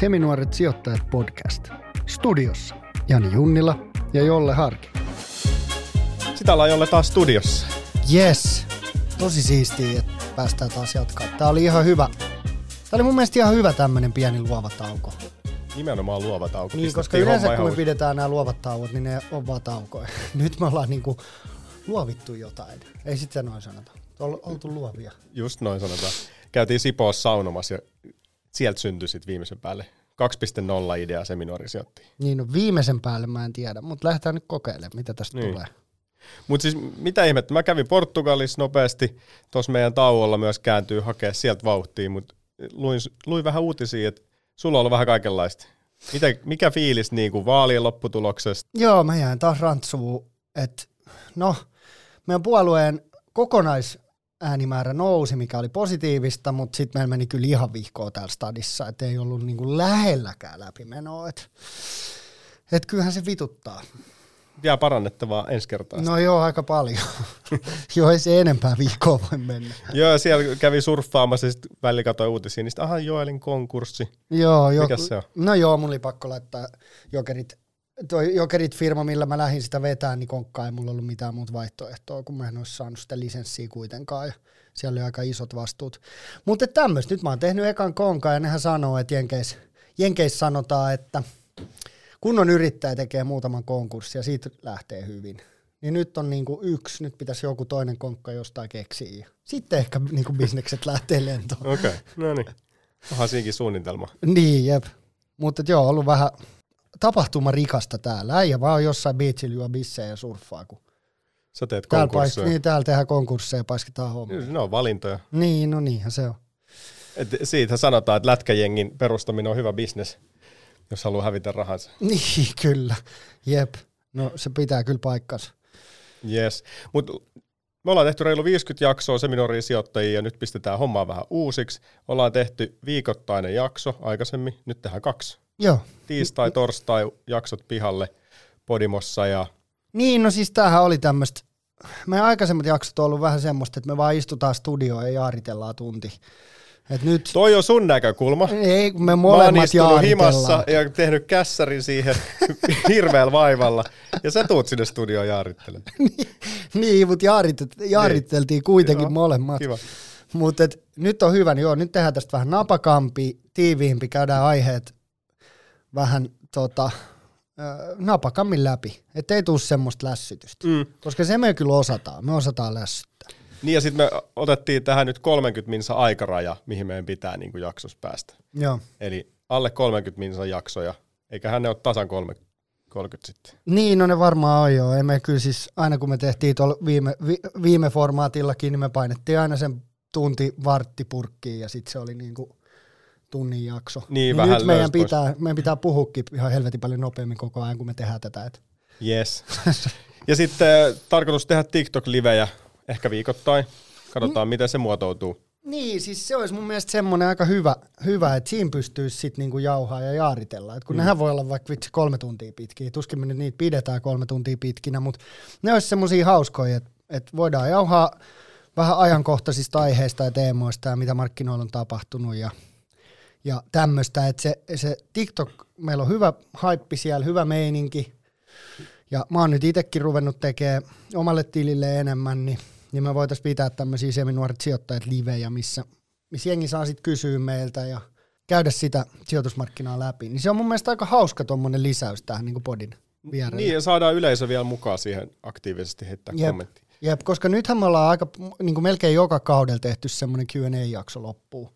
Seminuoret sijoittajat podcast. Studiossa Jani Junnila ja Jolle Harki. Sitä ollaan Jolle taas studiossa. Yes, tosi siistiä, että päästään taas jatkaa. Tää oli ihan hyvä. Tää oli mun mielestä ihan hyvä tämmönen pieni luova tauko. Nimenomaan luova tauko. Niin, koska yleensä kun me pidetään nämä luovat tauot, niin ne on vaan taukoja. Nyt me ollaan niinku luovittu jotain. Ei sitten noin sanota. Ol, oltu luovia. Just noin sanotaan. Käytiin Sipoossa saunomassa ja sieltä syntyi sitten viimeisen päälle 2.0 idea seminaari sijoittiin. Niin no viimeisen päälle mä en tiedä, mutta lähdetään nyt kokeilemaan, mitä tästä Niin. tulee. Mutta siis mitä ihmettä, mä kävin Portugalissa nopeasti, tuossa meidän tauolla myös kääntyy hakea sieltä vauhtia, mutta luin, luin vähän uutisia, että sulla on ollut vähän kaikenlaista. Mitä, mikä fiilis niin kuin vaalien lopputuloksesta? Joo, mä jäin taas rantsuun, että no, meidän puolueen kokonaisäänimäärä nousi, mikä oli positiivista, mutta sitten meillä meni kyllä ihan vihkoa täällä stadissa, että ei ollut niinku lähelläkään läpimenoa. Että et kyllähän se vituttaa. Jää parannettavaa ensi kertaa. No joo, aika paljon. joo, ei se enempää viikkoa voi mennä. Joo, siellä kävi surffaamassa ja sitten välillä katsoi uutisia, niin sitten aha, Joelin konkurssi. Joo, joku, Mikäs se on? No joo, mun oli pakko laittaa jokerit, toi jokerit firma, millä mä lähdin sitä vetään, niin konkkaan ei mulla ollut mitään muuta vaihtoehtoa, kun mä en olisi saanut sitä lisenssiä kuitenkaan. Ja siellä oli aika isot vastuut. Mutta tämmöistä, nyt mä oon tehnyt ekan konkaan ja nehän sanoo, että Jenkeissä Jenkeis sanotaan, että kunnon yrittäjä tekee muutaman konkurssin ja siitä lähtee hyvin. Niin nyt on niinku yksi, nyt pitäisi joku toinen konkka jostain keksiä. Sitten ehkä niinku bisnekset lähtee lentoon. Okei, okay. no niin. Onhan siinäkin suunnitelma. Niin, jep. Mutta joo, ollut vähän tapahtuma rikasta täällä. Äijä vaan jossain beachillä juo bissejä ja surffaa, kun Sä teet täällä, konkursseja. paik- niin, täällä tehdään konkursseja ja paiskitaan homma. Ne on valintoja. Niin, no niinhän se on. Et siitä sanotaan, että lätkäjengin perustaminen on hyvä bisnes, jos haluaa hävitä rahansa. Niin, kyllä. Jep. No se pitää kyllä paikkansa. Yes. Mutta me ollaan tehty reilu 50 jaksoa seminaarin sijoittajia ja nyt pistetään hommaa vähän uusiksi. Ollaan tehty viikoittainen jakso aikaisemmin, nyt tehdään kaksi. Joo. Tiistai, torstai jaksot pihalle Podimossa ja Niin, no siis tämähän oli tämmöistä, meidän aikaisemmat jaksot on ollut vähän semmoista, että me vaan istutaan studioon ja jaaritellaan tunti. Et nyt, toi on sun näkökulma. ei, me Mä oon molemmat himassa ja tehnyt kässärin siihen hirveällä vaivalla ja sä tuut sinne studioon jaarittelemaan. Niin, mutta jaarit, jaaritteltiin kuitenkin Joo, molemmat. kiva. Mutta nyt on hyvä, niin joo, nyt tehdään tästä vähän napakampi, tiiviimpi, käydään aiheet vähän tota, napakammin läpi, ettei ei tule semmoista lässytystä. Mm. Koska se me kyllä osataan, me osataan lässyttää. Niin ja sitten me otettiin tähän nyt 30 minsa aikaraja, mihin meidän pitää niin kuin jaksossa päästä. Joo. Eli alle 30 minsa jaksoja, eiköhän ne ole tasan kolme, 30 sitten. Niin, no ne varmaan on joo. Emme kyllä siis, aina kun me tehtiin tuolla viime, vi, viime formaatillakin, niin me painettiin aina sen tunti varttipurkkiin ja sitten se oli niinku tunnin jakso. Niin, vähän nyt meidän pois. pitää, meidän pitää puhukin ihan helvetin paljon nopeammin koko ajan, kun me tehdään tätä. Et. Yes. ja sitten äh, tarkoitus tehdä TikTok-livejä ehkä viikoittain. Katsotaan, miten se muotoutuu. Niin, siis se olisi mun mielestä semmoinen aika hyvä, hyvä että siinä pystyisi sitten niinku jauhaa ja jaaritella. Et kun mm. nehän voi olla vaikka vitsi kolme tuntia pitkiä, tuskin me nyt niitä pidetään kolme tuntia pitkinä, mutta ne olisi semmoisia hauskoja, että et voidaan jauhaa vähän ajankohtaisista aiheista ja teemoista ja mitä markkinoilla on tapahtunut ja, ja tämmöistä, että se, se TikTok, meillä on hyvä haippi siellä, hyvä meininki, ja mä oon nyt itsekin ruvennut tekemään omalle tilille enemmän, niin, niin me voitaisiin pitää tämmöisiä seminuoret sijoittajat livejä, missä, missä jengi saa sitten kysyä meiltä ja käydä sitä sijoitusmarkkinaa läpi. Niin se on mun mielestä aika hauska tuommoinen lisäys tähän niin podin vierelle. Niin, ja saadaan yleisö vielä mukaan siihen aktiivisesti heittää Jep. kommenttia. Jep, koska nythän me ollaan aika, niin kuin melkein joka kaudella tehty semmoinen Q&A-jakso loppuun.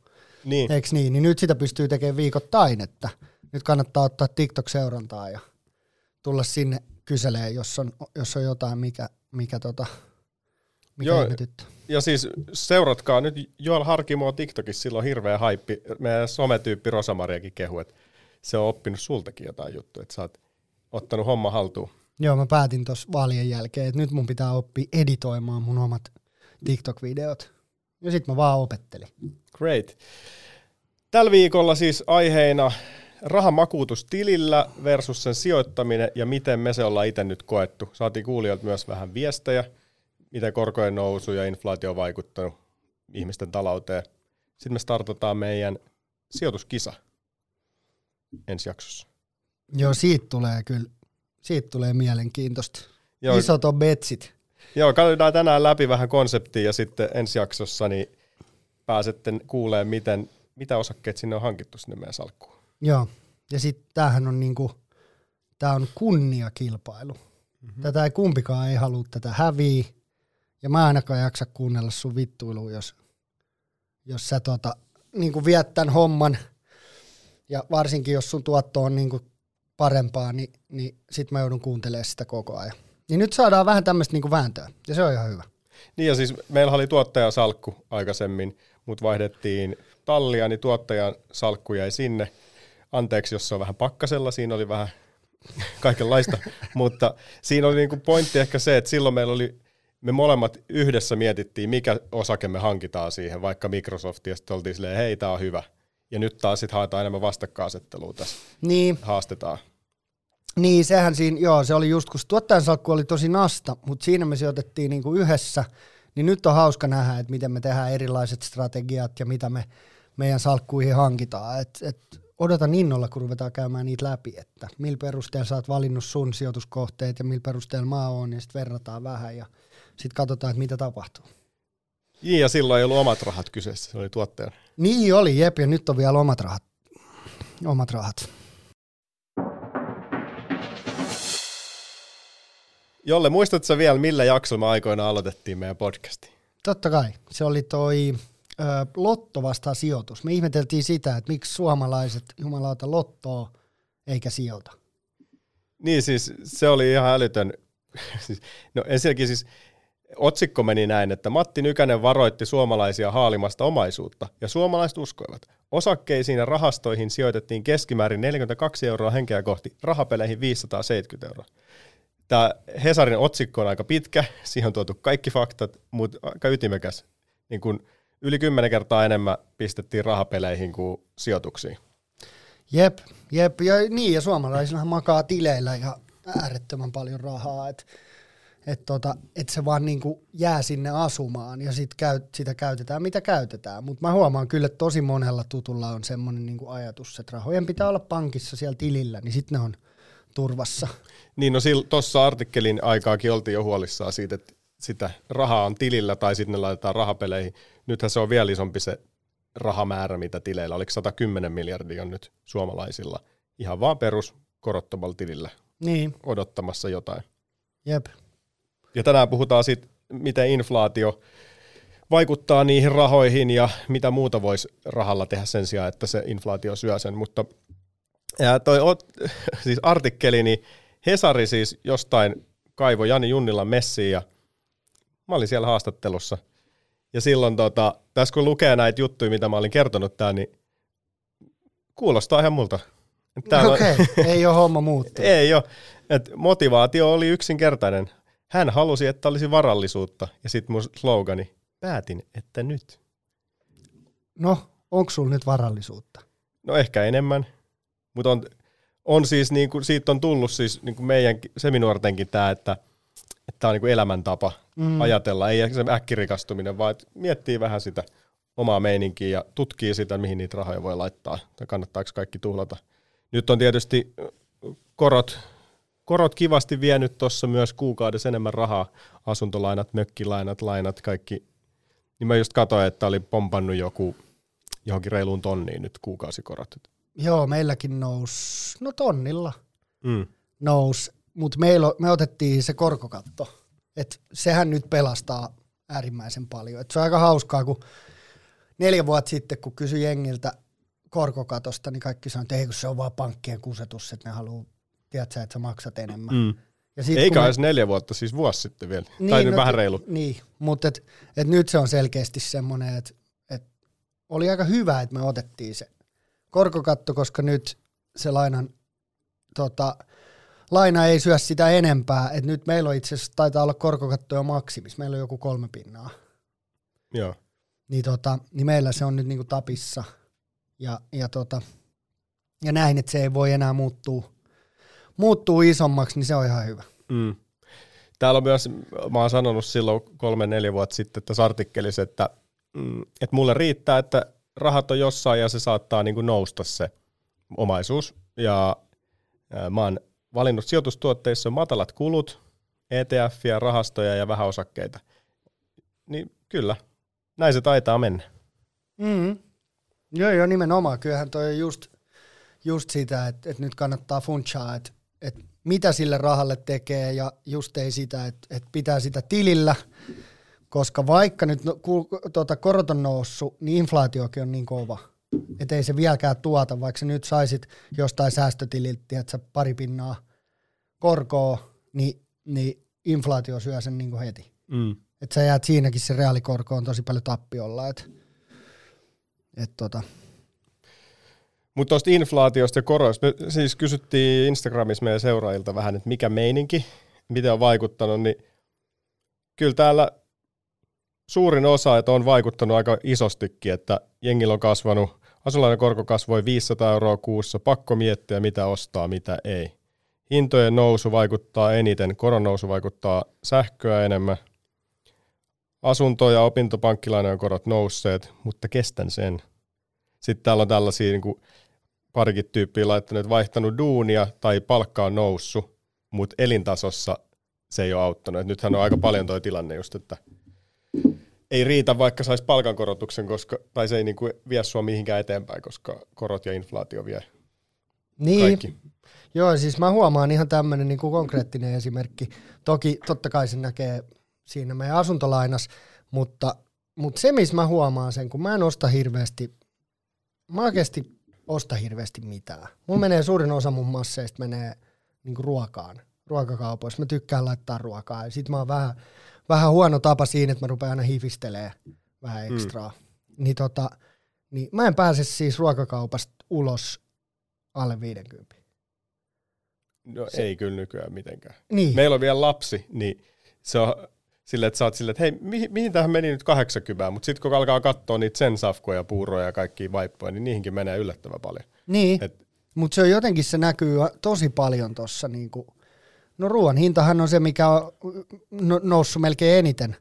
Niin, Eikö niin? Niin nyt sitä pystyy tekemään viikoittain, että nyt kannattaa ottaa TikTok-seurantaa ja tulla sinne kyselee, jos on, jos on jotain, mikä, mikä, tota, mikä Joo. ihmetyttää. ja siis seuratkaa nyt Joel Harkimoa TikTokissa, sillä on hirveä haippi. Meidän sometyyppi Rosamariakin kehu, että se on oppinut sultakin jotain juttuja, että sä oot ottanut homma haltuun. Joo, mä päätin tuossa vaalien jälkeen, että nyt mun pitää oppia editoimaan mun omat TikTok-videot. Ja sitten mä vaan opettelin. Great. Tällä viikolla siis aiheena rahamakuutus tilillä versus sen sijoittaminen ja miten me se ollaan itse nyt koettu. Saatiin kuulijoilta myös vähän viestejä, miten korkojen nousu ja inflaatio on vaikuttanut ihmisten talouteen. Sitten me startataan meidän sijoituskisa ensi jaksossa. Joo, siitä tulee kyllä, siitä tulee mielenkiintoista. Joo. Isot on betsit. Joo, katsotaan tänään läpi vähän konseptia ja sitten ensi jaksossa niin pääsette kuulemaan, miten, mitä osakkeet sinne on hankittu sinne meidän salkkuun. Joo, ja sitten tämähän on niinku, tää on kunniakilpailu. Mm-hmm. Tätä ei kumpikaan ei halua tätä häviä. Ja mä ainakaan jaksa kuunnella sun vittuilua, jos, jos sä tota, niinku viet tämän homman. Ja varsinkin jos sun tuotto on niinku parempaa, niin, niin sit mä joudun kuuntelemaan sitä koko ajan. Niin nyt saadaan vähän tämmöistä niinku vääntöä, ja se on ihan hyvä. Niin ja siis meillä oli tuottajasalkku aikaisemmin, mutta vaihdettiin tallia, niin tuottajan salkku jäi sinne. Anteeksi, jos se on vähän pakkasella, siinä oli vähän kaikenlaista, mutta siinä oli niinku pointti ehkä se, että silloin meillä oli, me molemmat yhdessä mietittiin, mikä osake me hankitaan siihen, vaikka Microsoft, ja sitten oltiin silleen, hei, tämä on hyvä. Ja nyt taas sitten haetaan enemmän vastakkainasettelua tässä, Niin, haastetaan. Niin, sehän siinä, joo, se oli just, kun tuottajan salkku oli tosi nasta, mutta siinä me sijoitettiin niinku yhdessä, niin nyt on hauska nähdä, että miten me tehdään erilaiset strategiat ja mitä me meidän salkkuihin hankitaan. Et, et odotan innolla, kun ruvetaan käymään niitä läpi, että millä perusteella sä oot valinnut sun sijoituskohteet ja millä perusteella mä oon, ja sitten verrataan vähän ja sitten katsotaan, että mitä tapahtuu. Niin, ja silloin ei ollut omat rahat kyseessä, se oli tuottajan. Niin oli, jep, ja nyt on vielä omat rahat. Omat rahat. Jolle, muistatko vielä, millä jaksolla me aikoina aloitettiin meidän podcasti? Totta kai. Se oli toi ö, lotto vastaan sijoitus. Me ihmeteltiin sitä, että miksi suomalaiset jumalauta lottoa eikä sijoita. Niin siis se oli ihan älytön. Siis, no ensinnäkin siis otsikko meni näin, että Matti Nykänen varoitti suomalaisia haalimasta omaisuutta, ja suomalaiset uskoivat. Osakkeisiin ja rahastoihin sijoitettiin keskimäärin 42 euroa henkeä kohti, rahapeleihin 570 euroa. Tämä Hesarin otsikko on aika pitkä, siihen on tuotu kaikki faktat, mutta aika ytimekäs. Niin kun yli kymmenen kertaa enemmän pistettiin rahapeleihin kuin sijoituksiin. Jep, jep. Ja, niin, ja suomalaisillahan makaa tileillä ihan äärettömän paljon rahaa, että et tota, et se vaan niinku jää sinne asumaan ja sit käy, sitä käytetään mitä käytetään. Mutta mä huomaan kyllä, että tosi monella tutulla on semmoinen niinku ajatus, että rahojen pitää olla pankissa siellä tilillä, niin sitten ne on turvassa. Niin no tuossa artikkelin aikaakin oltiin jo huolissaan siitä, että sitä rahaa on tilillä tai sitten ne laitetaan rahapeleihin. Nythän se on vielä isompi se rahamäärä, mitä tileillä. Oliko 110 miljardia on nyt suomalaisilla ihan vaan perus korottomalla tilillä Niin, odottamassa jotain. jep. Ja tänään puhutaan siitä, miten inflaatio vaikuttaa niihin rahoihin ja mitä muuta voisi rahalla tehdä sen sijaan, että se inflaatio syö sen. Mutta ja toi siis artikkeli, niin Hesari siis jostain kaivo Jani Junnilan messiin ja mä olin siellä haastattelussa. Ja silloin tota, tässä kun lukee näitä juttuja, mitä mä olin kertonut tää, niin kuulostaa ihan multa. Okei, okay. ei ole homma muuttunut. Ei ole. Et motivaatio oli yksinkertainen. Hän halusi, että olisi varallisuutta. Ja sitten mun slogani, päätin, että nyt. No, onko sulla nyt varallisuutta? No ehkä enemmän. Mutta on, on siis, niin kuin, siitä on tullut siis niin kuin meidän seminuortenkin tämä, että tämä on niin kuin elämäntapa mm. ajatella. Ei se äkkirikastuminen, vaan miettii vähän sitä omaa meininkiä ja tutkii sitä, mihin niitä rahoja voi laittaa. Tai kannattaako kaikki tuhlata. Nyt on tietysti korot, korot kivasti vienyt tuossa myös kuukaudessa enemmän rahaa. Asuntolainat, mökkilainat, lainat, kaikki. Niin mä just katsoin, että oli pompannut joku johonkin reiluun tonniin nyt kuukausikorot. Joo, meilläkin nous, no tonnilla Mm. nous, mutta me otettiin se korkokatto. Et sehän nyt pelastaa äärimmäisen paljon. Et se on aika hauskaa, kun neljä vuotta sitten, kun kysyi jengiltä korkokatosta, niin kaikki sanoi, että ei kun se on vaan pankkien kusetus, että ne haluaa, tiedätkö, että sä maksat enemmän. Mm. Ja sit, Eikä me- edes neljä vuotta, siis vuosi sitten vielä. Niin, tai nyt no, vähän reilu. Niin, mutta et, et nyt se on selkeästi semmoinen, että et oli aika hyvä, että me otettiin se korkokatto, koska nyt se lainan, tota, laina ei syö sitä enempää, että nyt meillä on itse asiassa, taitaa olla korkokatto jo maksimis, meillä on joku kolme pinnaa. Joo. Niin, tota, niin meillä se on nyt niinku tapissa ja, ja, tota, ja näin, että se ei voi enää muuttua, muuttuu isommaksi, niin se on ihan hyvä. Mm. Täällä on myös, mä oon sanonut silloin kolme, neljä vuotta sitten tässä artikkelissa, että, mm, että mulle riittää, että rahat on jossain ja se saattaa niin kuin nousta se omaisuus. Ja mä oon valinnut sijoitustuotteissa matalat kulut, ETF, rahastoja ja vähän osakkeita. Niin kyllä, näin se taitaa mennä. Mm. Joo, joo, nimenomaan. Kyllähän toi on just, just sitä, että, että nyt kannattaa funchaa, että, että mitä sille rahalle tekee ja just ei sitä, että, että pitää sitä tilillä, koska vaikka nyt no, ku, tuota, korot on noussut, niin inflaatiokin on niin kova, että ei se vieläkään tuota, vaikka sä nyt saisit jostain säästötililtä, että sä pari pinnaa korkoa, niin, niin inflaatio syö sen niin kuin heti. Mm. Että sä jäät siinäkin se reaalikorko on tosi paljon tappiolla, että et tota, Mutta tuosta inflaatiosta ja koroista, me siis kysyttiin Instagramissa meidän seuraajilta vähän, että mikä meininki, miten on vaikuttanut, niin kyllä täällä suurin osa, että on vaikuttanut aika isostikin, että jengillä on kasvanut, asuntolainen korko kasvoi 500 euroa kuussa, pakko miettiä mitä ostaa, mitä ei. Hintojen nousu vaikuttaa eniten, koron nousu vaikuttaa sähköä enemmän, asunto- ja opintopankkilainojen korot nousseet, mutta kestän sen. Sitten täällä on tällaisia niin kuin parikin tyyppiä laittanut, vaihtanut duunia tai palkka on noussut, mutta elintasossa se ei ole auttanut. Et nythän on aika paljon tuo tilanne just, että ei riitä vaikka saisi palkankorotuksen, koska, tai se ei niin kuin vie sua mihinkään eteenpäin, koska korot ja inflaatio vie niin, kaikki. Joo, siis mä huomaan ihan tämmöinen niin konkreettinen esimerkki. Toki totta kai se näkee siinä meidän asuntolainas, mutta, mutta se, missä mä huomaan sen, kun mä en osta hirveästi, mä oikeasti osta hirveästi mitään. Mulla menee suurin osa mun masseista menee niin ruokaan, ruokakaupoissa. Mä tykkään laittaa ruokaa ja sit mä oon vähän, vähän huono tapa siinä, että mä rupean aina hifistelee vähän ekstraa. Mm. Niin, tota, niin mä en pääse siis ruokakaupasta ulos alle 50. No se, ei kyllä nykyään mitenkään. Niin. Meillä on vielä lapsi, niin se on silleen, että sä oot silleen, että hei, mihin, mihin tähän meni nyt 80, mutta sitten kun alkaa katsoa niitä sen safkoja, puuroja ja kaikkia vaippoja, niin niihinkin menee yllättävän paljon. Niin, mutta se on jotenkin, se näkyy tosi paljon tuossa. Niinku, no ruoan hintahan on se, mikä on no- noussut melkein eniten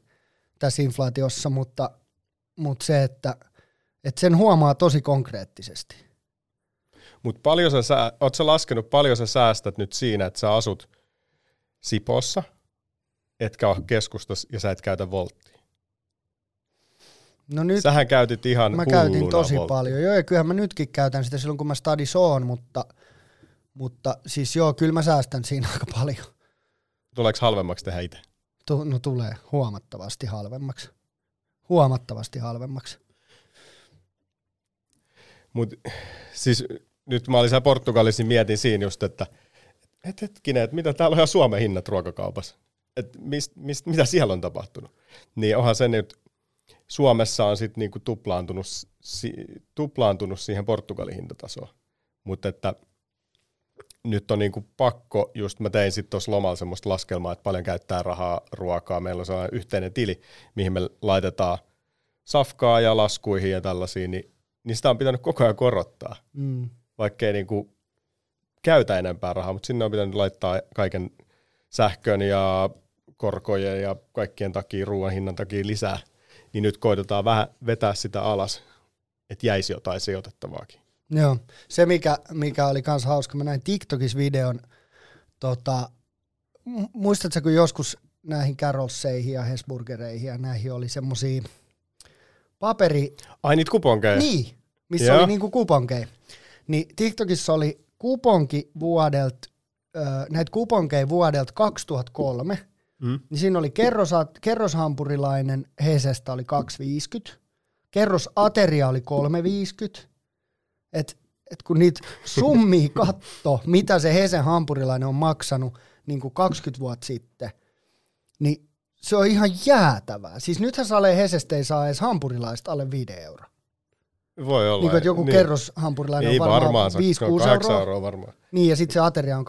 tässä inflaatiossa, mutta, mutta se, että, että sen huomaa tosi konkreettisesti. Mutta paljon sä, sä, oot sä laskenut, paljon sä säästät nyt siinä, että sä asut Sipossa, etkä ole keskustassa ja sä et käytä volttia? No nyt Sähän käytit ihan mä käytin tosi volttia. paljon. Joo, ja kyllähän mä nytkin käytän sitä silloin, kun mä stadis oon, mutta, mutta siis joo, kyllä mä säästän siinä aika paljon. Tuleeko halvemmaksi tehdä itse? Tu- no tulee huomattavasti halvemmaksi. Huomattavasti halvemmaksi. Mut siis nyt mä olin siellä Portugalissa, niin mietin siinä just, että et hetkinen, että mitä täällä on ihan Suomen hinnat ruokakaupassa. Et mist, mist, mitä siellä on tapahtunut. Niin onhan se nyt, Suomessa on sitten niinku tuplaantunut, si, tuplaantunut siihen Portugalin hintatasoon. Mutta että nyt on niinku pakko, just mä tein sitten tuossa lomalla semmoista laskelmaa, että paljon käyttää rahaa ruokaa. Meillä on sellainen yhteinen tili, mihin me laitetaan safkaa ja laskuihin ja tällaisiin, niin, niin sitä on pitänyt koko ajan korottaa Mm. vaikka ei niinku käytä enempää rahaa, mutta sinne on pitänyt laittaa kaiken sähkön ja korkojen ja kaikkien takia, ruoan hinnan takia lisää, niin nyt koitetaan vähän vetää sitä alas, että jäisi jotain sijoitettavaakin. Joo, se mikä, mikä oli kans hauska, mä näin TikTokissa videon, tota, mu- muistatko kun joskus näihin Carolseihin ja Hesburgereihin ja näihin oli semmosia paperi, Ai niitä kuponkeja? niin, missä Joo. oli niinku kuponkeja. Niin TikTokissa oli kuponki vuodelta, ö, näitä kuponkeja vuodelta 2003, Mm. niin siinä oli kerrosa, kerroshampurilainen Hesestä oli 2,50, kerrosateria oli 3,50, et, et kun niitä summia katto, mitä se Hesen hampurilainen on maksanut niin kuin 20 vuotta sitten, niin se on ihan jäätävää. Siis nythän Sale Hesestä ei saa edes hampurilaista alle 5 euroa. Voi olla. Niin kuin, että joku niin. kerroshampurilainen Ei on varmaan, varmaan, 5-6 5 euroa. euroa varmaan. Niin, ja sitten se ateria on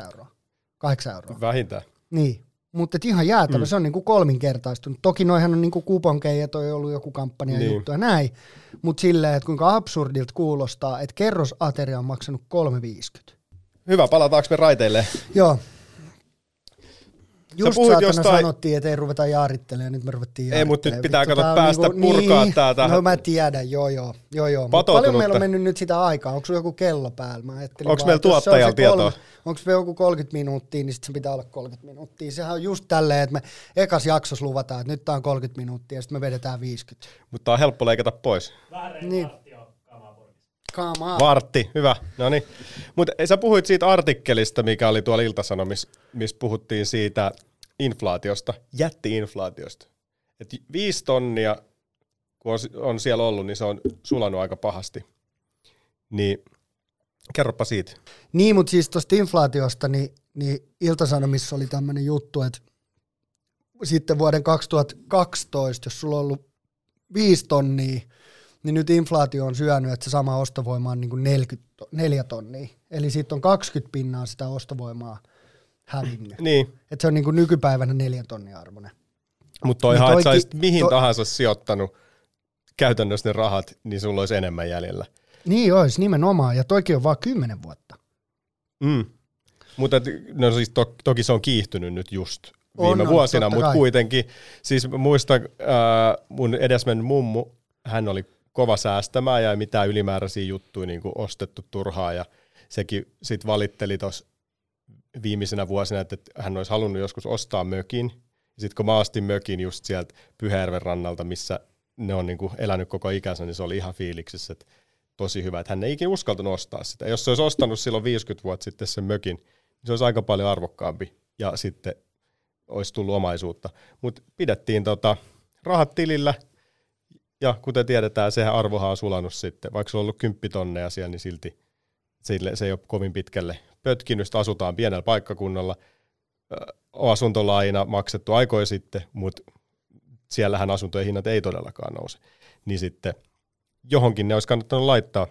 8-9 euroa. Kahdeksan euroa. Vähintään. Niin. Mutta ihan jäätävä, mm. se on niinku kolminkertaistunut. Toki noihän on niinku kuponkeja, toi on ollut joku kampanja niin. juttu ja näin. Mutta silleen, että kuinka absurdilta kuulostaa, että kerrosateria on maksanut 3,50. Hyvä, palataanko me raiteille? Joo. Just puhuit saatana jostain- sanottiin, että ei ruveta jaarittelemaan, ja nyt me ruvettiin Ei, mut nyt pitää Vittu, kato tää päästä purkaa niin, tää tähän. No mä tiedän, joo joo. joo, joo. Paljon meillä on mennyt nyt sitä aikaa? Onko sulla joku kello päällä? Mä Onks vaan, meillä tuottajalla tietoa? Onko se joku 30 minuuttia, niin sitten se pitää olla 30 minuuttia. Sehän on just tälleen, että me ekas jaksossa luvataan, että nyt tää on 30 minuuttia, ja sitten me vedetään 50. Mutta on helppo leikata pois. Niin. Come on. Vartti, hyvä. No niin. Mutta sä puhuit siitä artikkelista, mikä oli tuolla Iltasanomissa, missä puhuttiin siitä inflaatiosta, jätti-inflaatiosta. Et viisi tonnia, kun on, on siellä ollut, niin se on sulanut aika pahasti. Niin kerropa siitä. Niin, mutta siis tuosta inflaatiosta, niin, niin Iltasanomissa oli tämmöinen juttu, että sitten vuoden 2012, jos sulla on ollut viisi tonnia, niin nyt inflaatio on syönyt, että se sama ostovoima on niin kuin 44 tonnia. Eli siitä on 20 pinnaa sitä ostovoimaa hävinnyt. Niin, Että se on niin kuin nykypäivänä neljä tonnia arvoinen. mutta toihan, Niin että toikin- olisit mihin to- tahansa sijoittanut käytännössä ne rahat, niin sulla olisi enemmän jäljellä. Niin olisi nimenomaan, ja toikin on vaan 10 vuotta. Mm. Mutta no siis to, toki se on kiihtynyt nyt just viime on, vuosina, mutta kuitenkin, siis muistan ää, mun edesmennyt mummu, hän oli kova säästämään ja ei mitään ylimääräisiä juttuja niin kuin ostettu turhaa ja sekin sitten valitteli tuossa viimeisenä vuosina, että hän olisi halunnut joskus ostaa mökin. Sitten kun mä ostin mökin just sieltä Pyhäjärven rannalta, missä ne on niin kuin elänyt koko ikänsä, niin se oli ihan fiiliksissä, että tosi hyvä, että hän ei ikinä uskaltanut ostaa sitä. Jos se olisi ostanut silloin 50 vuotta sitten sen mökin, niin se olisi aika paljon arvokkaampi ja sitten olisi tullut omaisuutta. Mutta pidettiin tota, rahat tilillä ja kuten tiedetään, sehän arvohan on sulanut sitten. Vaikka se on ollut kymppitonneja siellä, niin silti sille, se ei ole kovin pitkälle pötkinyt. Sitten asutaan pienellä paikkakunnalla. On asuntolaina maksettu aikoja sitten, mutta siellähän asuntojen hinnat ei todellakaan nouse. Niin sitten johonkin ne olisi kannattanut laittaa.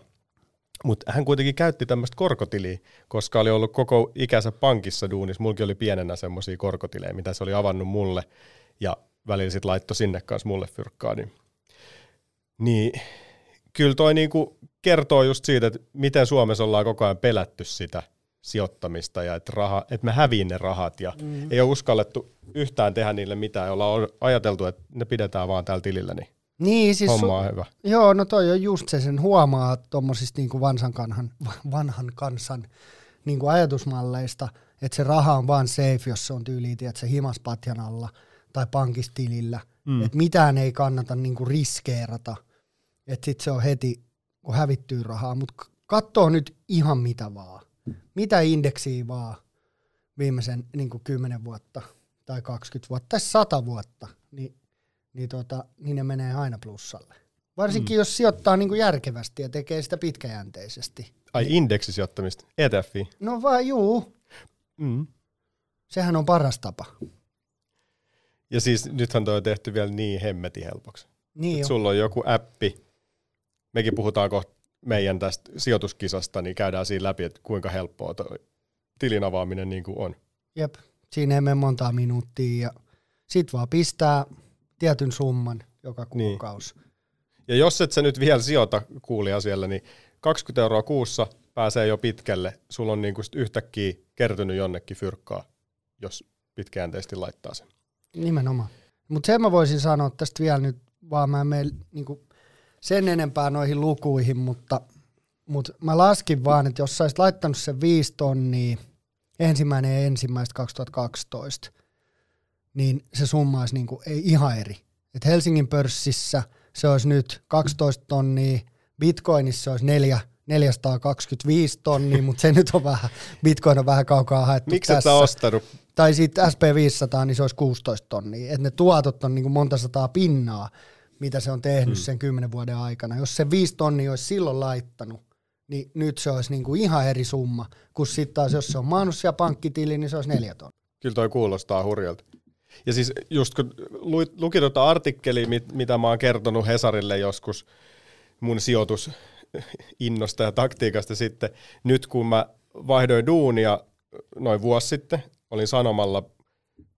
Mutta hän kuitenkin käytti tämmöistä korkotiliä, koska oli ollut koko ikänsä pankissa duunissa. Mulki oli pienenä semmoisia korkotilejä, mitä se oli avannut mulle. Ja välillä sitten laittoi sinne kanssa mulle fyrkkaa. Niin, niin kyllä toi niinku kertoo just siitä, että miten Suomessa ollaan koko ajan pelätty sitä sijoittamista ja että, raha, että me häviin ne rahat ja mm. ei ole uskallettu yhtään tehdä niille mitään. Ollaan ajateltu, että ne pidetään vaan täällä tilillä, niin Niin, siis homma on hyvä. Joo, no toi on just se, sen huomaa tuommoisista niinku vanhan, vanhan kansan niinku ajatusmalleista, että se raha on vaan safe, jos se on tyyliin, että se himaspatjan alla tai pankistilillä. Mm. Että mitään ei kannata niinku riskeerata. Että sit se on heti, kun hävittyy rahaa. Mutta katsoo nyt ihan mitä vaan. Mitä indeksiä vaan viimeisen niinku 10 vuotta tai 20 vuotta tai 100 vuotta, niin niin, tota, niin ne menee aina plussalle. Varsinkin mm. jos sijoittaa niin kuin järkevästi ja tekee sitä pitkäjänteisesti. Ai indeksisijoittamista, ETFi. No vaan juu, Mm. sehän on paras tapa. Ja siis nythän toi on tehty vielä niin hemmeti helpoksi. Niin sulla on joku appi, mekin puhutaan kohta meidän tästä sijoituskisasta, niin käydään siinä läpi, että kuinka helppoa toi tilin avaaminen niin kuin on. Jep, siinä ei mene montaa minuuttia ja sit vaan pistää tietyn summan joka Niin. kuukausi. Ja jos et sä nyt vielä sijoita kuulija siellä, niin 20 euroa kuussa pääsee jo pitkälle. Sulla on niinku sit yhtäkkiä kertynyt jonnekin fyrkkaa, jos pitkäjänteisesti laittaa sen. Nimenomaan. Mutta sen mä voisin sanoa tästä vielä nyt, vaan mä en mene niinku sen enempää noihin lukuihin, mutta, mutta mä laskin vaan, että jos sä olisit laittanut sen viisi tonnia ensimmäinen ja ensimmäistä 2012, niin se summa olisi niinku, ei ihan eri. Et Helsingin pörssissä se olisi nyt 12 tonnia, Bitcoinissa se olisi 4, 425 tonnia, mutta se nyt on vähän, Bitcoin on vähän kaukaa haettu Miksi tässä sä ostanut? tai sitten SP500, niin se olisi 16 tonnia. Että ne tuotot on niin kuin monta sataa pinnaa, mitä se on tehnyt hmm. sen 10 vuoden aikana. Jos se 5 tonnia olisi silloin laittanut, niin nyt se olisi niin kuin ihan eri summa, kun sitten taas jos se on maannut siellä pankkitili, niin se olisi 4 tonnia. Kyllä toi kuulostaa hurjalta. Ja siis just kun luit, luki tuota artikkeliä, mit, mitä mä oon kertonut Hesarille joskus mun sijoitus innosta ja taktiikasta sitten, nyt kun mä vaihdoin duunia noin vuosi sitten, olin Sanomalla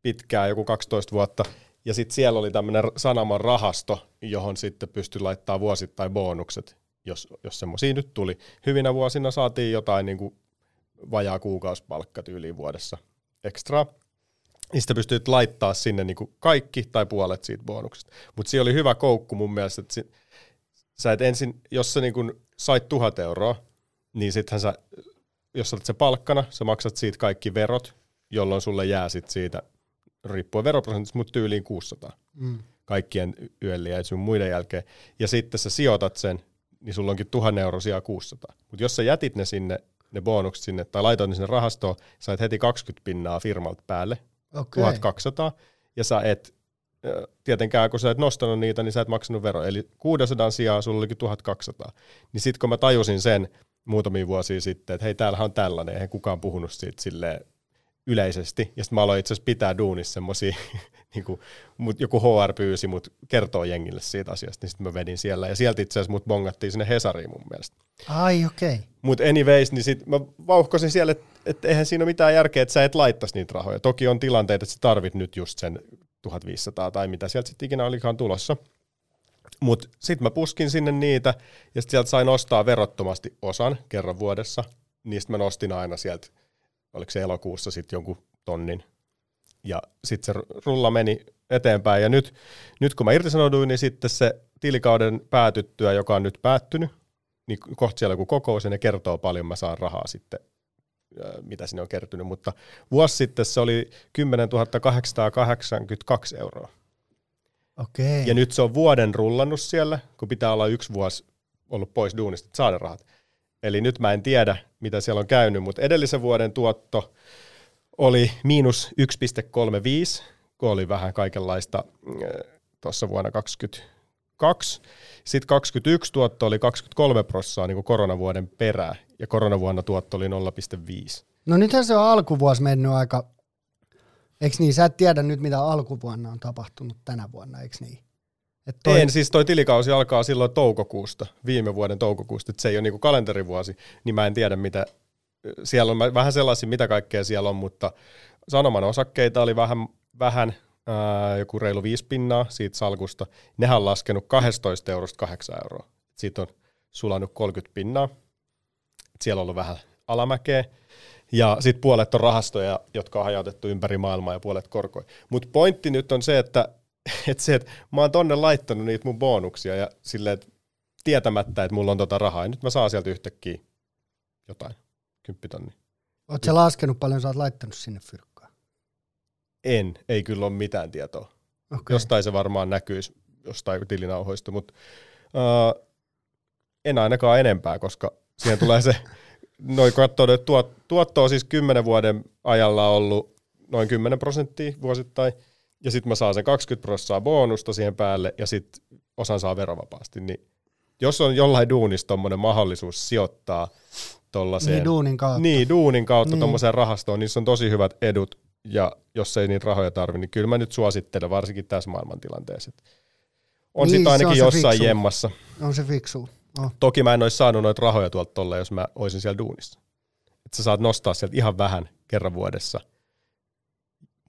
pitkään, joku 12 vuotta, ja sitten siellä oli tämmöinen Sanoman rahasto, johon sitten pystyi laittaa vuosittain bonukset, jos, jos semmoisia nyt tuli. Hyvinä vuosina saatiin jotain niin kuin vajaa kuukausipalkka tyyliin vuodessa ekstra. Sitä pystyt laittaa sinne niin kuin kaikki tai puolet siitä bonuksesta. Mutta siinä oli hyvä koukku mun mielestä, että sä et ensin, jos sä niin kuin sait tuhat euroa, niin sittenhän sä, jos sä olet se palkkana, sä maksat siitä kaikki verot, jolloin sulle jää sit siitä, riippuen veroprosentista, mutta tyyliin 600. Mm. Kaikkien yöllä ja sun muiden jälkeen. Ja sitten sä sijoitat sen, niin sulla onkin 1000 euroa sijaa 600. Mutta jos sä jätit ne sinne, ne bonukset sinne, tai laitoit ne sinne rahastoon, sait heti 20 pinnaa firmalta päälle, Okei. 1200, ja sä et, tietenkään kun sä et nostanut niitä, niin sä et maksanut veroa. Eli 600 sijaan sulla olikin 1200. Niin sitten kun mä tajusin sen muutamia vuosia sitten, että hei, täällähän on tällainen, eihän kukaan puhunut siitä silleen yleisesti. Ja sitten mä aloin itse asiassa pitää duunissa semmosia, niin kuin, mut joku HR pyysi mut kertoo jengille siitä asiasta, niin sitten mä vedin siellä. Ja sieltä itse asiassa mut bongattiin sinne Hesariin mun mielestä. Ai okei. Okay. Mutta anyways, niin sit mä vauhkosin siellä, että et eihän siinä ole mitään järkeä, että sä et laittaisi niitä rahoja. Toki on tilanteita, että sä tarvit nyt just sen 1500 tai mitä sieltä sitten ikinä olikaan tulossa. Mutta sitten mä puskin sinne niitä, ja sitten sieltä sain ostaa verottomasti osan kerran vuodessa. Niistä mä nostin aina sieltä, oliko se elokuussa sitten jonkun tonnin. Ja sitten se rulla meni eteenpäin, ja nyt, nyt kun mä irtisanouduin, niin sitten se tilikauden päätyttyä, joka on nyt päättynyt, niin kohta siellä kun kokous, ja ne kertoo paljon mä saan rahaa sitten, ää, mitä sinne on kertynyt, mutta vuosi sitten se oli 10 882 euroa. Okei. Ja nyt se on vuoden rullannut siellä, kun pitää olla yksi vuosi ollut pois duunista, että saada rahat. Eli nyt mä en tiedä, mitä siellä on käynyt, mutta edellisen vuoden tuotto oli miinus 1,35, kun oli vähän kaikenlaista tuossa vuonna 2022. Sitten 21 tuotto oli 23 prossaa niin koronavuoden perään, ja koronavuonna tuotto oli 0,5. No nythän se on alkuvuosi mennyt aika, eikö niin? Sä et tiedä nyt, mitä alkuvuonna on tapahtunut tänä vuonna, eikö niin? Et Toi... En, siis toi tilikausi alkaa silloin toukokuusta, viime vuoden toukokuusta, että se ei ole niinku kalenterivuosi, niin mä en tiedä mitä, siellä on vähän sellaisia, mitä kaikkea siellä on, mutta Sanoman osakkeita oli vähän, vähän ää, joku reilu viisi pinnaa siitä salkusta. Nehän on laskenut 12 eurosta 8 euroa. Siitä on sulanut 30 pinnaa. Siellä on ollut vähän alamäkeä. Ja sitten puolet on rahastoja, jotka on hajautettu ympäri maailmaa ja puolet korkoja. Mutta pointti nyt on se, että että se, että mä oon tonne laittanut niitä mun bonuksia ja silleen, että tietämättä, että mulla on tota rahaa, ja nyt mä saan sieltä yhtäkkiä jotain, kymppitonni. Oot sä laskenut paljon, sä oot laittanut sinne fyrkkaan? En, ei kyllä ole mitään tietoa. Okay. Jostain se varmaan näkyisi jostain tilinauhoista, mutta uh, en ainakaan enempää, koska siihen tulee se, noin katsoo, että tuot, tuotto on siis 10 vuoden ajalla ollut noin 10 prosenttia vuosittain, ja sitten mä saan sen 20 prosenttia bonusta siihen päälle, ja sitten osan saa verovapaasti. Niin jos on jollain duunissa tommonen mahdollisuus sijoittaa tollaiseen... Niin, duunin kautta. Niin, duunin kautta niin. tuommoiseen rahastoon, niissä on tosi hyvät edut, ja jos ei niitä rahoja tarvi, niin kyllä mä nyt suosittelen, varsinkin tässä maailmantilanteessa. On Niin, se sitten ainakin se jossain fiksu. jemmassa. On se fiksu. Oh. Toki mä en olisi saanut noita rahoja tuolta tolle, jos mä olisin siellä duunissa. Et sä saat nostaa sieltä ihan vähän kerran vuodessa,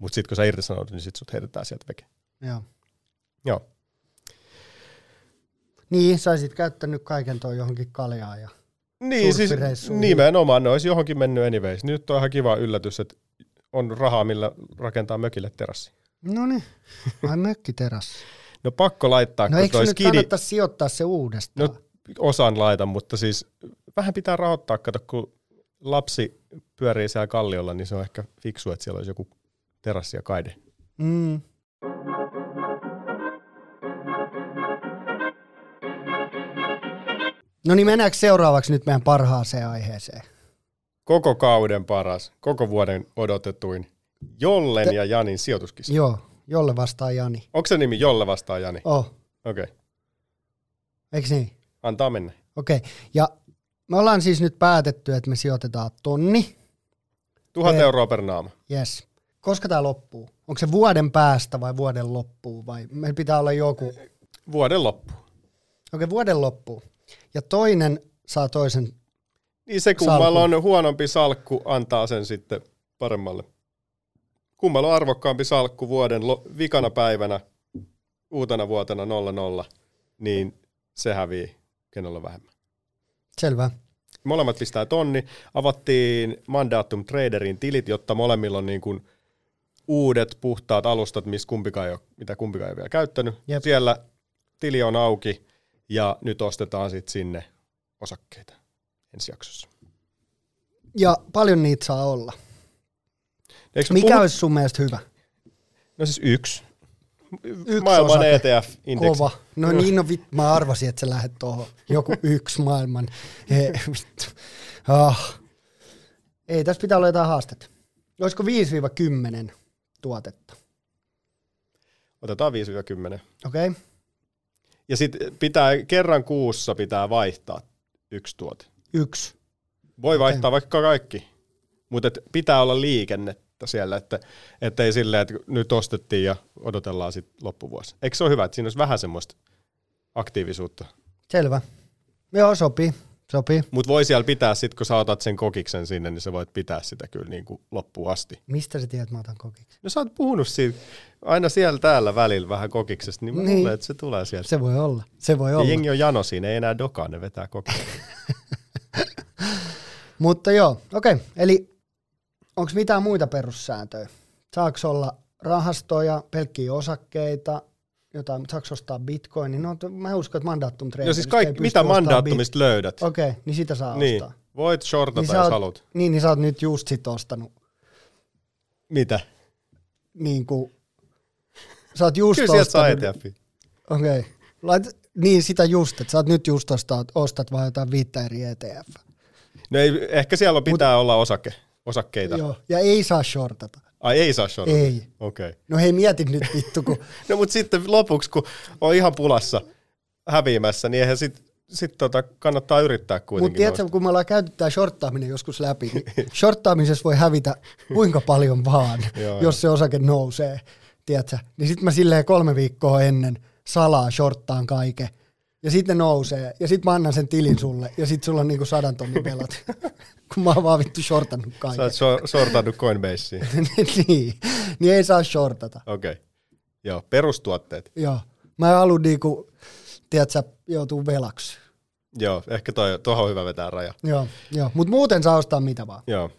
mutta sitten kun sä irtisanoudut, niin sit sut heitetään sieltä veke. Joo. Joo. Niin, saisit käyttänyt kaiken tuon johonkin kaljaan ja Niin, siis nimenomaan ne olisi johonkin mennyt anyways. Nyt on ihan kiva yllätys, että on rahaa, millä rakentaa mökille terassi. No niin, ai mökkiterassi. No pakko laittaa, No eikö nyt skidi, kannattaisi sijoittaa se uudestaan? no osan laitan, mutta siis vähän pitää rahoittaa, kato, kun lapsi pyörii siellä kalliolla, niin se on ehkä fiksu, että siellä olisi joku terassi ja kaide. Mm. No niin, mennäänkö seuraavaksi nyt meidän parhaaseen aiheeseen? Koko kauden paras, koko vuoden odotetuin Jollen Te- ja Janin sijoituskisa. Joo, jolle vastaa Jani. Onko se nimi Jolle vastaa Jani? Oh, Okei, okay. eikö niin? antaa mennä. Okei, okay. ja me ollaan siis nyt päätetty, että me sijoitetaan tonni. Tuhat Ei. euroa per naama. Yes. Koska tämä loppuu? Onko se vuoden päästä vai vuoden loppuun vai meillä pitää olla joku? Okei, Vuoden loppu. okay, vuoden loppuun. Ja toinen saa toisen. Niin se kummalla on huonompi salkku, antaa sen sitten paremmalle kummalla on arvokkaampi salkku vuoden lo- vikana päivänä, uutena vuotena 0-0, niin se hävii, kenellä vähemmän. Selvä. Molemmat pistää tonni. Avattiin Mandatum Traderin tilit, jotta molemmilla on niin kuin uudet puhtaat alustat, missä kumpikaan ei ole, mitä kumpikaan ei ole vielä käyttänyt. Jep. Siellä tili on auki ja nyt ostetaan sitten sinne osakkeita ensi jaksossa. Ja paljon niitä saa olla. Eikö Mikä puhut- olisi sun mielestä hyvä? No siis yksi. Yksi Maailman osake. ETF-indeksi. Kova. No niin, no vit, mä arvasin, että sä lähdet tuohon. Joku yksi maailman. He, vittu. Ah. Ei, tässä pitää olla jotain haastetta. Olisiko 5-10 tuotetta? Otetaan 5-10. Okei? Okay? Ja sitten pitää, kerran kuussa pitää vaihtaa yksi tuote. Yksi. Voi vaihtaa okay. vaikka kaikki, mutta pitää olla liikennettä siellä, että et ei silleen, että nyt ostettiin ja odotellaan sitten loppuvuosi. Eikö se ole hyvä, että siinä olisi vähän semmoista aktiivisuutta? Selvä. Joo, sopii. Sopii. Mutta voi siellä pitää sitten, kun sä otat sen kokiksen sinne, niin sä voit pitää sitä kyllä niin kuin loppuun asti. Mistä sä tiedät, että mä otan kokiksi? No sä oot puhunut siitä aina siellä täällä välillä vähän kokiksesta, niin mä Niin. luulen, että se tulee sieltä. Se voi olla. Se voi Ja olla. jengi on jano siinä, ei enää dokaa, ne vetää kokiksen. Mutta joo, okei. Okay. Eli onko mitään muita perussääntöjä? Saako olla rahastoja, pelkkiä osakkeita, jotain, saako ostaa bitcoinin? No, to- mä uskon, että mandaattum No siis kaikki, mitä mandaattumista löydät, Okei, okay, niin sitä saa niin, ostaa. voit shortata, Niin niin jos oot, haluat. niin, niin sä oot nyt just sit ostanut. Mitä? Niin kuin, sä oot just Kyllä ostanut. ETF. Okei. Okay. Lait, niin sitä just, että sä oot nyt just ostat, ostat vaan jotain viittä eri ETF. No ei, ehkä siellä pitää olla osake, osakkeita. Joo, ja ei saa shortata. Ai ei saa shortata? Ei. Okei. Okay. No hei, mieti nyt vittu, kun No mutta sitten lopuksi, kun on ihan pulassa häviämässä, niin eihän sit, sit tota, kannattaa yrittää Mutta kuitenkin. tiedätkö, kun me ollaan käyty tämä shorttaaminen joskus läpi, niin shorttaamisessa voi hävitä kuinka paljon vaan, Joo, jos se osake nousee, tiedätkö? Niin sitten mä silleen kolme viikkoa ennen salaa shorttaan kaiken, ja sitten ne nousee, ja sitten mä annan sen tilin sulle, ja sitten sulla on niinku sadan tonnin velat, kun mä oon vaan vittu shortannut Sä kaiken. oot so- sortannut Coinbaseen. niin, niin ei saa shortata. Okei. Okay. Joo, perustuotteet. Joo. Mä en halua niinku, tiedätkö, joutuu velaksi. Joo, ehkä toi, tuohon on hyvä vetää raja. Joo, joo. mutta muuten saa ostaa mitä vaan. Joo,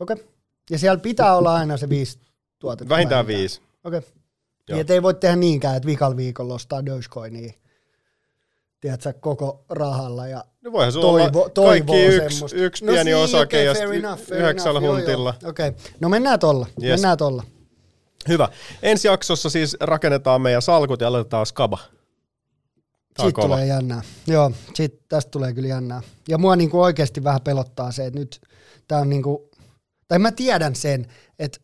Okei. Okay. Ja siellä pitää olla aina se viisi tuotetta. vähintään viisi. Okei. Okay. Joo. Niin, et ei voi tehdä niinkään, että vikal viikolla ostaa Dogecoinia, tiedätkö, koko rahalla. Ja No voihan toivo, olla toivoo kaikki yksi, yksi pieni no, osake okei, ja fair sitten enough, fair yhdeksällä enough, huntilla. Okei, okay. no mennään tolla. Yes. Mennään tolla. Hyvä. Ensi jaksossa siis rakennetaan meidän salkut ja aletetaan skaba. Siitä tulee jännää. Joo, sit, tästä tulee kyllä jännää. Ja mua niinku oikeasti vähän pelottaa se, että nyt tää on niinku, tai mä tiedän sen, että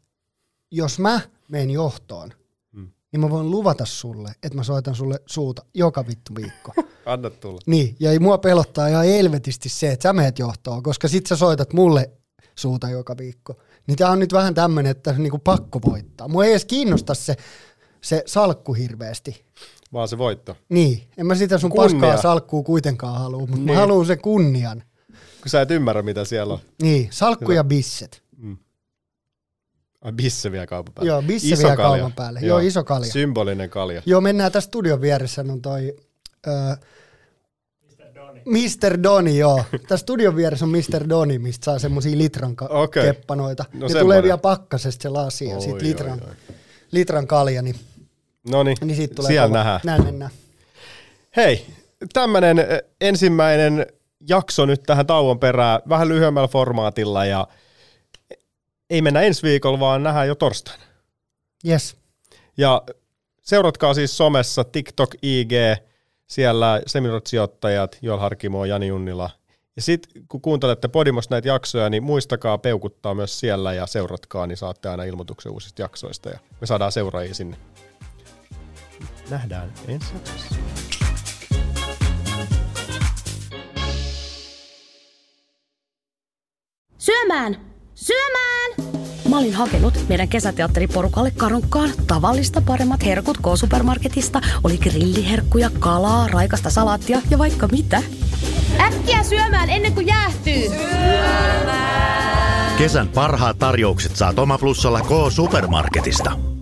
jos mä menen johtoon. Niin mä voin luvata sulle, että mä soitan sulle suuta joka vittu viikko. Anna tulla. niin, ja ei mua pelottaa ihan helvetisti se, että sä menet johtoon, koska sit sä soitat mulle suuta joka viikko. Niin tää on nyt vähän tämmönen, että niinku pakko voittaa. Mua ei edes kiinnosta se, se salkku hirveästi. Vaan se voitto. Niin, en mä sitä sun Kunnia. paskaa salkkuu kuitenkaan halua, mutta niin. mä haluan sen kunnian. Kun sä et ymmärrä, mitä siellä on. Niin, salkku Hyvä. ja bisset. Ai bisse vielä kaupan päälle. Joo, bisse Iso vielä kalja. kaupan päälle. Joo, iso kalja. Symbolinen kalja. Joo, mennään tässä studion vieressä on toi... Ö, Mr. Doni, joo. Tässä studion vieressä on Mr. Doni, mistä saa semmosia litran ka- Okei. keppanoita. No ne semmoinen. tulee vielä pakkasesta se lasi ja Oi, sit oi, litran, oi. litran kalja, niin, No niin, siitä tulee siellä kova. nähdään. Näin mennään. Hei, tämmönen ö, ensimmäinen jakso nyt tähän tauon perään, vähän lyhyemmällä formaatilla ja ei mennä ensi viikolla, vaan nähdään jo torstaina. Yes. Ja seuratkaa siis somessa TikTok, IG, siellä Seminot-sijoittajat, Joel Harkimo, Jani Junnila. Ja sitten kun kuuntelette Podimosta näitä jaksoja, niin muistakaa peukuttaa myös siellä ja seuratkaa, niin saatte aina ilmoituksen uusista jaksoista ja me saadaan seuraajia sinne. Nähdään ensi jaksossa. Syömään! Syömään! Mä olin hakenut meidän kesäteatteriporukalle karukkaan tavallista paremmat herkut K-supermarketista. Oli grilliherkkuja, kalaa, raikasta salaattia ja vaikka mitä. Äkkiä syömään ennen kuin jäähtyy! Syömään! Kesän parhaat tarjoukset saat Oma Plussalla K-Supermarketista.